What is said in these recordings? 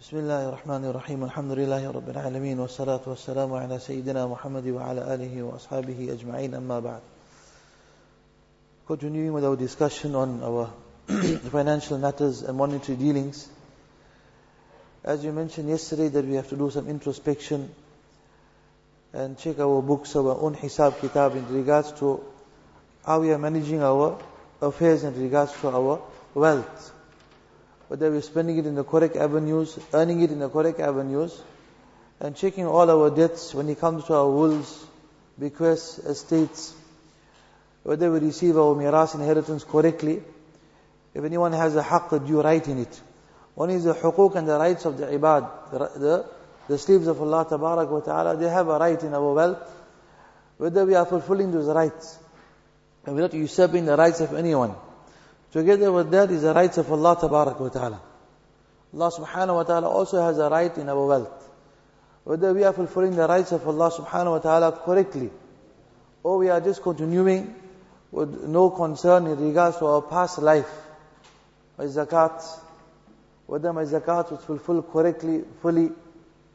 بسم الله الرحمن الرحيم الحمد لله رب العالمين والصلاة والسلام على سيدنا محمد وعلى آله وأصحابه أجمعين أما بعد Continuing with our discussion on our financial matters and monetary dealings. As you mentioned yesterday that we have to do some introspection and check our books, our own hisab kitab in regards to how we are managing our affairs in regards to our wealth whether we're spending it in the correct avenues, earning it in the correct avenues, and checking all our debts when it comes to our wills, bequests, estates, whether we receive our miras inheritance correctly, if anyone has a haqq, due right in it. One is the hukuk and the rights of the ibad, the, the, the slaves of Allah wa ta'ala, they have a right in our wealth, whether we are fulfilling those rights, and we're not usurping the rights of anyone. Together with that is the rights of Allah Tabarak wa Ta'ala. Allah Subhanahu wa Ta'ala also has a right in our wealth. Whether we are fulfilling the rights of Allah Subhanahu wa Ta'ala correctly, or we are just continuing with no concern in regards to our past life. My zakat, whether my zakat was fulfilled correctly, fully,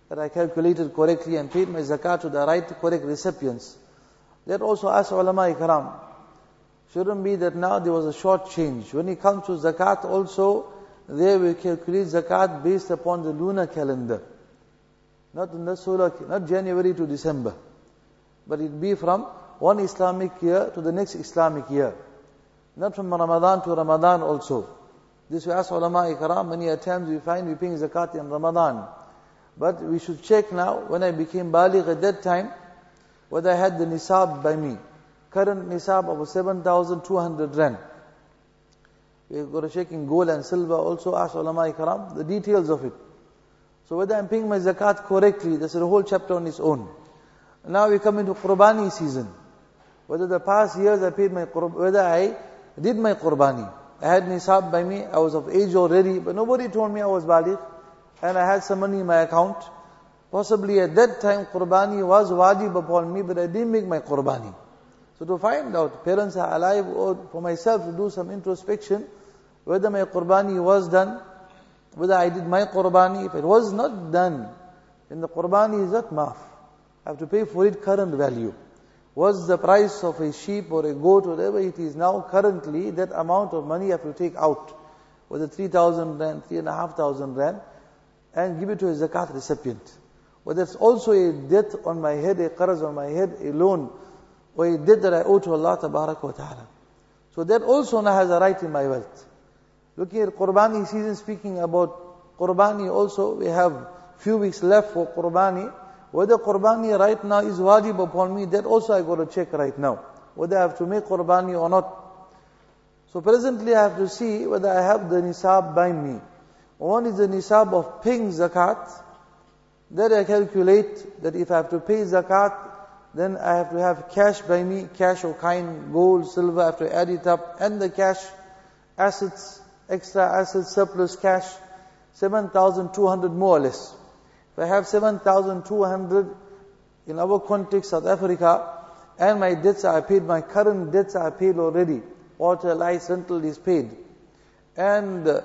that I calculated correctly and paid my zakat to the right, correct recipients. That also ask ulama ikram, Shouldn't be that now there was a short change. When it comes to zakat also, there we calculate zakat based upon the lunar calendar. Not in the solar, not January to December. But it be from one Islamic year to the next Islamic year. Not from Ramadan to Ramadan also. This we ask ulama ikram, many times we find we paying zakat in Ramadan. But we should check now, when I became baligh at that time, whether I had the nisab by me current nisab of 7,200 rand. To check in gold and silver also, ask ulama ikram, the details of it. So whether I'm paying my zakat correctly, that's a whole chapter on its own. Now we come into qurbani season. Whether the past years I paid my qurbani, whether I did my qurbani. I had nisab by me, I was of age already, but nobody told me I was baligh, and I had some money in my account. Possibly at that time qurbani was wajib upon me, but I didn't make my qurbani. So to find out, parents are alive, or for myself to do some introspection, whether my qurbani was done, whether I did my qurbani, if it was not done, then the qurbani is not maaf. I have to pay for it current value. What's the price of a sheep or a goat, whatever it is now, currently, that amount of money I have to take out, whether 3,000 rand, 3,500 rand, and give it to a zakat recipient. Whether it's also a debt on my head, a qaraz on my head, a loan, or a debt that I owe to Allah Tabarak wa Ta'ala. So that also now has a right in my wealth. Looking at Qurbani season, speaking about Qurbani also, we have few weeks left for Qurbani. Whether Qurbani right now is wajib upon me, that also I got to check right now. Whether I have to make Qurbani or not. So presently I have to see whether I have the nisab by me. One is the nisab of paying zakat. That I calculate that if I have to pay zakat, then I have to have cash by me, cash or kind, gold, silver, I have to add it up, and the cash, assets, extra assets, surplus cash, 7,200 more or less. If I have 7,200 in our context, South Africa, and my debts are paid, my current debts are paid already, water, light, rental is paid, and uh,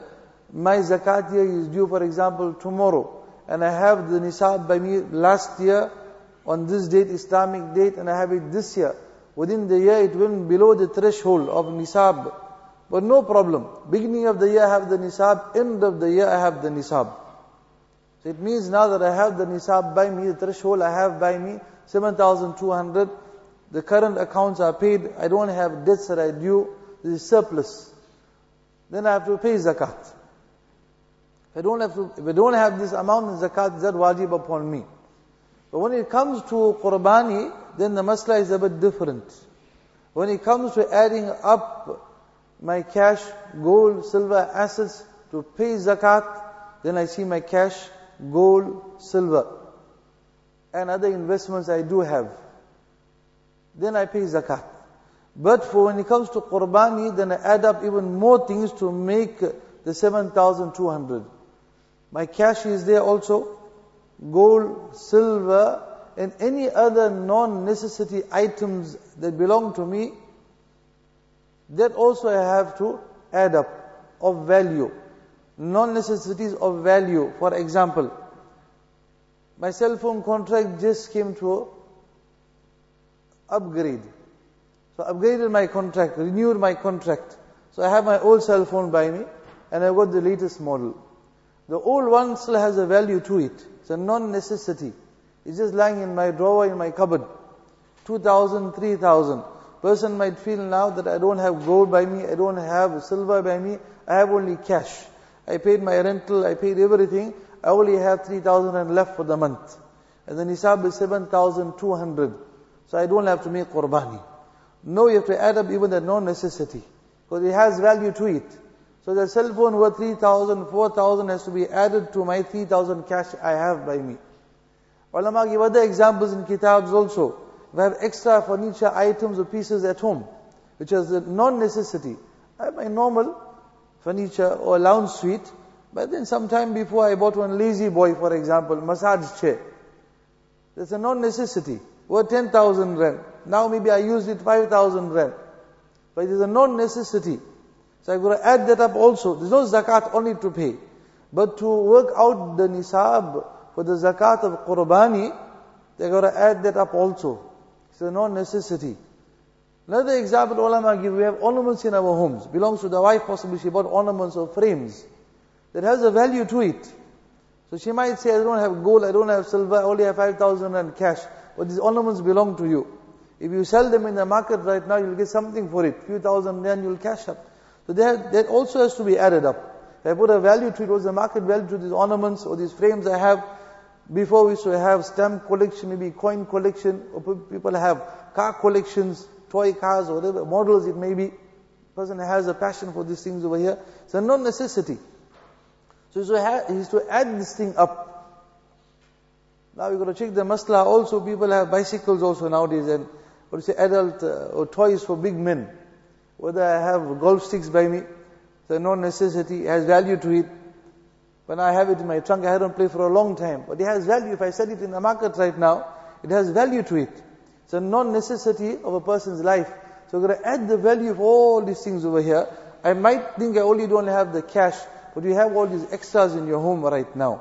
my zakat year is due, for example, tomorrow, and I have the nisab by me last year, on this date, Islamic date, and I have it this year. Within the year, it went below the threshold of nisab. But no problem. Beginning of the year, I have the nisab. End of the year, I have the nisab. So it means now that I have the nisab by me, the threshold I have by me, 7,200. The current accounts are paid. I don't have debts that I due. This is surplus. Then I have to pay zakat. If I don't have to, if I don't have this amount in zakat, is that wajib upon me? But when it comes to qurbani, then the masla is a bit different. When it comes to adding up my cash, gold, silver, assets to pay zakat, then I see my cash, gold, silver, and other investments I do have. Then I pay zakat. But for when it comes to qurbani, then I add up even more things to make the 7,200. My cash is there also, gold, silver, and any other non-necessity items that belong to me, that also I have to add up of value. non-necessities of value. For example, my cell phone contract just came to upgrade. So upgraded my contract, renewed my contract. So I have my old cell phone by me and I've got the latest model. The old one still has a value to it. It's a non-necessity. It's just lying in my drawer in my cupboard. 2000, 3000. Person might feel now that I don't have gold by me, I don't have silver by me, I have only cash. I paid my rental, I paid everything, I only have 3000 and left for the month. And the nisab is 7200. So I don't have to make qurbani. No, you have to add up even the non-necessity. Because it has value to it. So the cell phone worth 3000, 4000 has to be added to my 3000 cash I have by me. Ulama give other examples in kitabs also. We have extra furniture items or pieces at home, which is a non-necessity. I have my normal furniture or lounge suite, but then sometime before I bought one La-Z-Boy, for example, massage chair. That's a non-necessity. Worth 10,000 rand. Now maybe I used it 5,000 rand. But it is a non-necessity. So I've got to add that up also. There's no zakat only to pay. But to work out the nisab for the zakat of qurbani, they've got to add that up also. It's a non-necessity. Another example ulama give, we have ornaments in our homes. Belongs to the wife possibly, she bought ornaments or frames. That has a value to it. So she might say, I don't have gold, I don't have silver, I only have 5,000 rand cash. But these ornaments belong to you. If you sell them in the market right now, you'll get something for it. Few thousand rand you'll cash up. So that, that also has to be added up. If I put a value to it, what's the market value to these ornaments or these frames I have? Before we used have stamp collection, maybe coin collection, or people have car collections, toy cars, or whatever models it may be. Person has a passion for these things over here. It's a non-necessity. So he has to add this thing up. Now we got to check the masla also. People have bicycles also nowadays and what do you say, adult uh, or toys for big men. Whether I have golf sticks by me, so no necessity, it has value to it. When I have it in my trunk, I haven't played for a long time. But it has value. If I sell it in the market right now, it has value to it. It's a non-necessity of a person's life. So we're going to add the value of all these things over here. I might think I only don't have the cash, but you have all these extras in your home right now.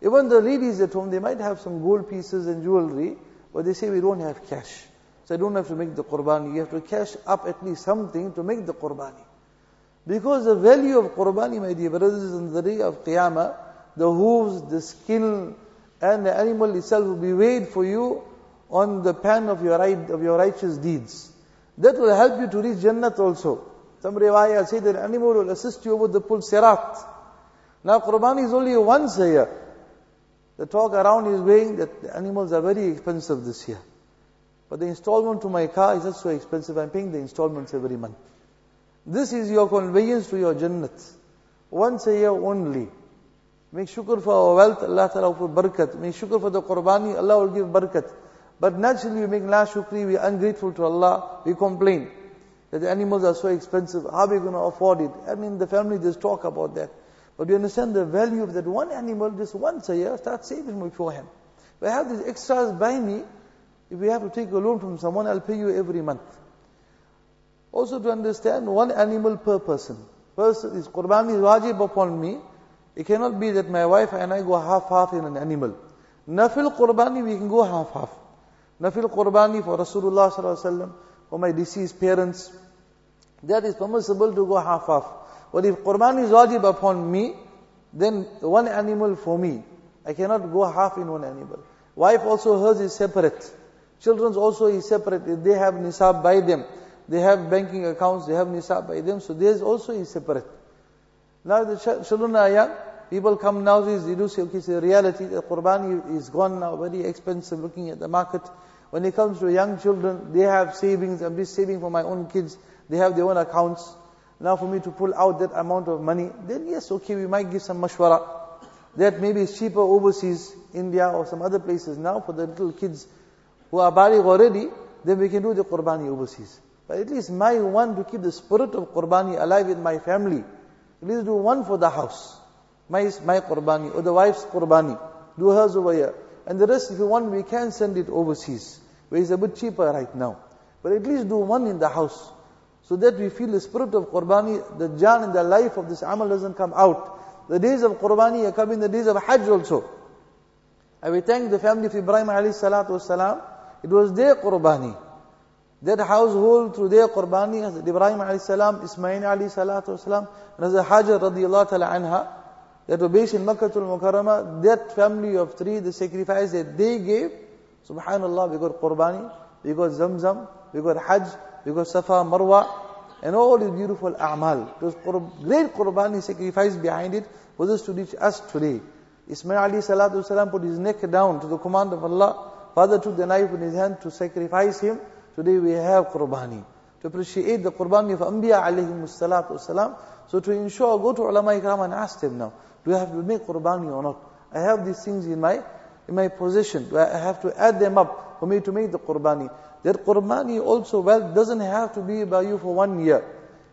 Even the ladies at home, they might have some gold pieces and jewelry, but they say we don't have cash. So I don't have to make the qurbani. You have to cash up at least something to make the qurbani. Because the value of qurbani, my dear brothers, in the day of Qiyamah, the hooves, the skin, and the animal itself will be weighed for you on the pan of your right, of your righteous deeds. That will help you to reach Jannat also. Some riwayah say that animal will assist you with the pul sirat. Now qurbani is only once a year. The talk around is weighing that the animals are very expensive this year. But the installment to my car is not so expensive. I'm paying the installments every month. This is your conveyance to your Jannat. Once a year only. Make shukr for our wealth, Allah Ta'ala will barakat. Make shukr for the qurbani, Allah will give barakat. But naturally we make la shukri, we are ungrateful to Allah, we complain that the animals are so expensive, how are we going to afford it? I mean, the family just talk about that. But you understand the value of that one animal just once a year, start saving beforehand. If I have these extras by me, if we have to take a loan from someone, I'll pay you every month. Also to understand one animal per person. First, this Qurban is wajib upon me. It cannot be that my wife and I go half-half in an animal. Nafil Qurbani, we can go half-half. Nafil Qurbani for Rasulullah sallallahu for my deceased parents, that is permissible to go half-half. But if Qurban is wajib upon me, then one animal for me. I cannot go half in one animal. Wife also hers is separate. Children's also is separate. They have nisab by them, they have banking accounts, they have nisab by them, so theirs also is separate. Now the children are young, people come now, they do say, okay, so reality, the Qurban is gone now, very expensive looking at the market. When it comes to young children, they have savings, I'm just saving for my own kids, they have their own accounts. Now for me to pull out that amount of money, then yes, okay, we might give some mashwara. That maybe is cheaper overseas, India or some other places now for the little kids who are baligh already, then we can do the qurbani overseas. But at least my one to keep the spirit of qurbani alive in my family. At least do one for the house. My, my qurbani, or the wife's qurbani. Do hers over here. And the rest, if you want, we can send it overseas, where it's a bit cheaper right now. But at least do one in the house so that we feel the spirit of qurbani, the jan in the life of this amal doesn't come out. The days of Qurbani are coming, the days of Hajj also. And we thank the family of Ibrahim alayhi salatu wasalam. It was their Qurbani. That household through their Qurbani, as Ibrahim alayhi salam, Ismail alayhi salatu wasalam, and as Hajar radiallahu ta'ala anha, that were based in Makkah al-Mukarramah, that family of three, the sacrifice that they gave, subhanallah, we got Qurbani, we got Zamzam, we got Hajj, we got Safa, Marwa, and all these beautiful a'mal. Was great Qurbani sacrifice behind it for this to reach us today. Ismail Ali salatu salam put his neck down to the command of Allah. Father took the knife in his hand to sacrifice him. Today we have Qurbani. To appreciate the Qurbani of Anbiya alayhi salatu salam. So to ensure, go to ulama ikram and ask them now, do I have to make Qurbani or not? I have these things in my in my possession. Do I have to add them up for me to make the Qurbani? That Qurbani also, well, doesn't have to be by you for one year.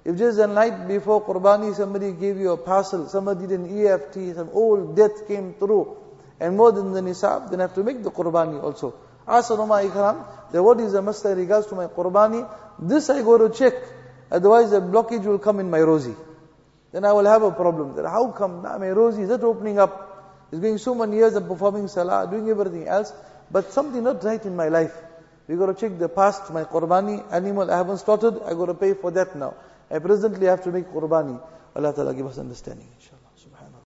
If just a night before Qurbani, somebody gave you a parcel, somebody did an EFT, some old death came through, and more than the nisab, then I have to make the Qurbani also. Ask Ulama Ikram, that what is the masla regards to my Qurbani? This I go to check, otherwise the blockage will come in my rozi. Then I will have a problem. That how come now my rozi is not opening up? It's going so many years of performing salah, doing everything else, but something not right in my life. We got to check the past, my Qurbani animal I haven't slaughtered, I got to pay for that now. I presently have to make qurbani. Allah Ta'ala give us understanding, inshallah.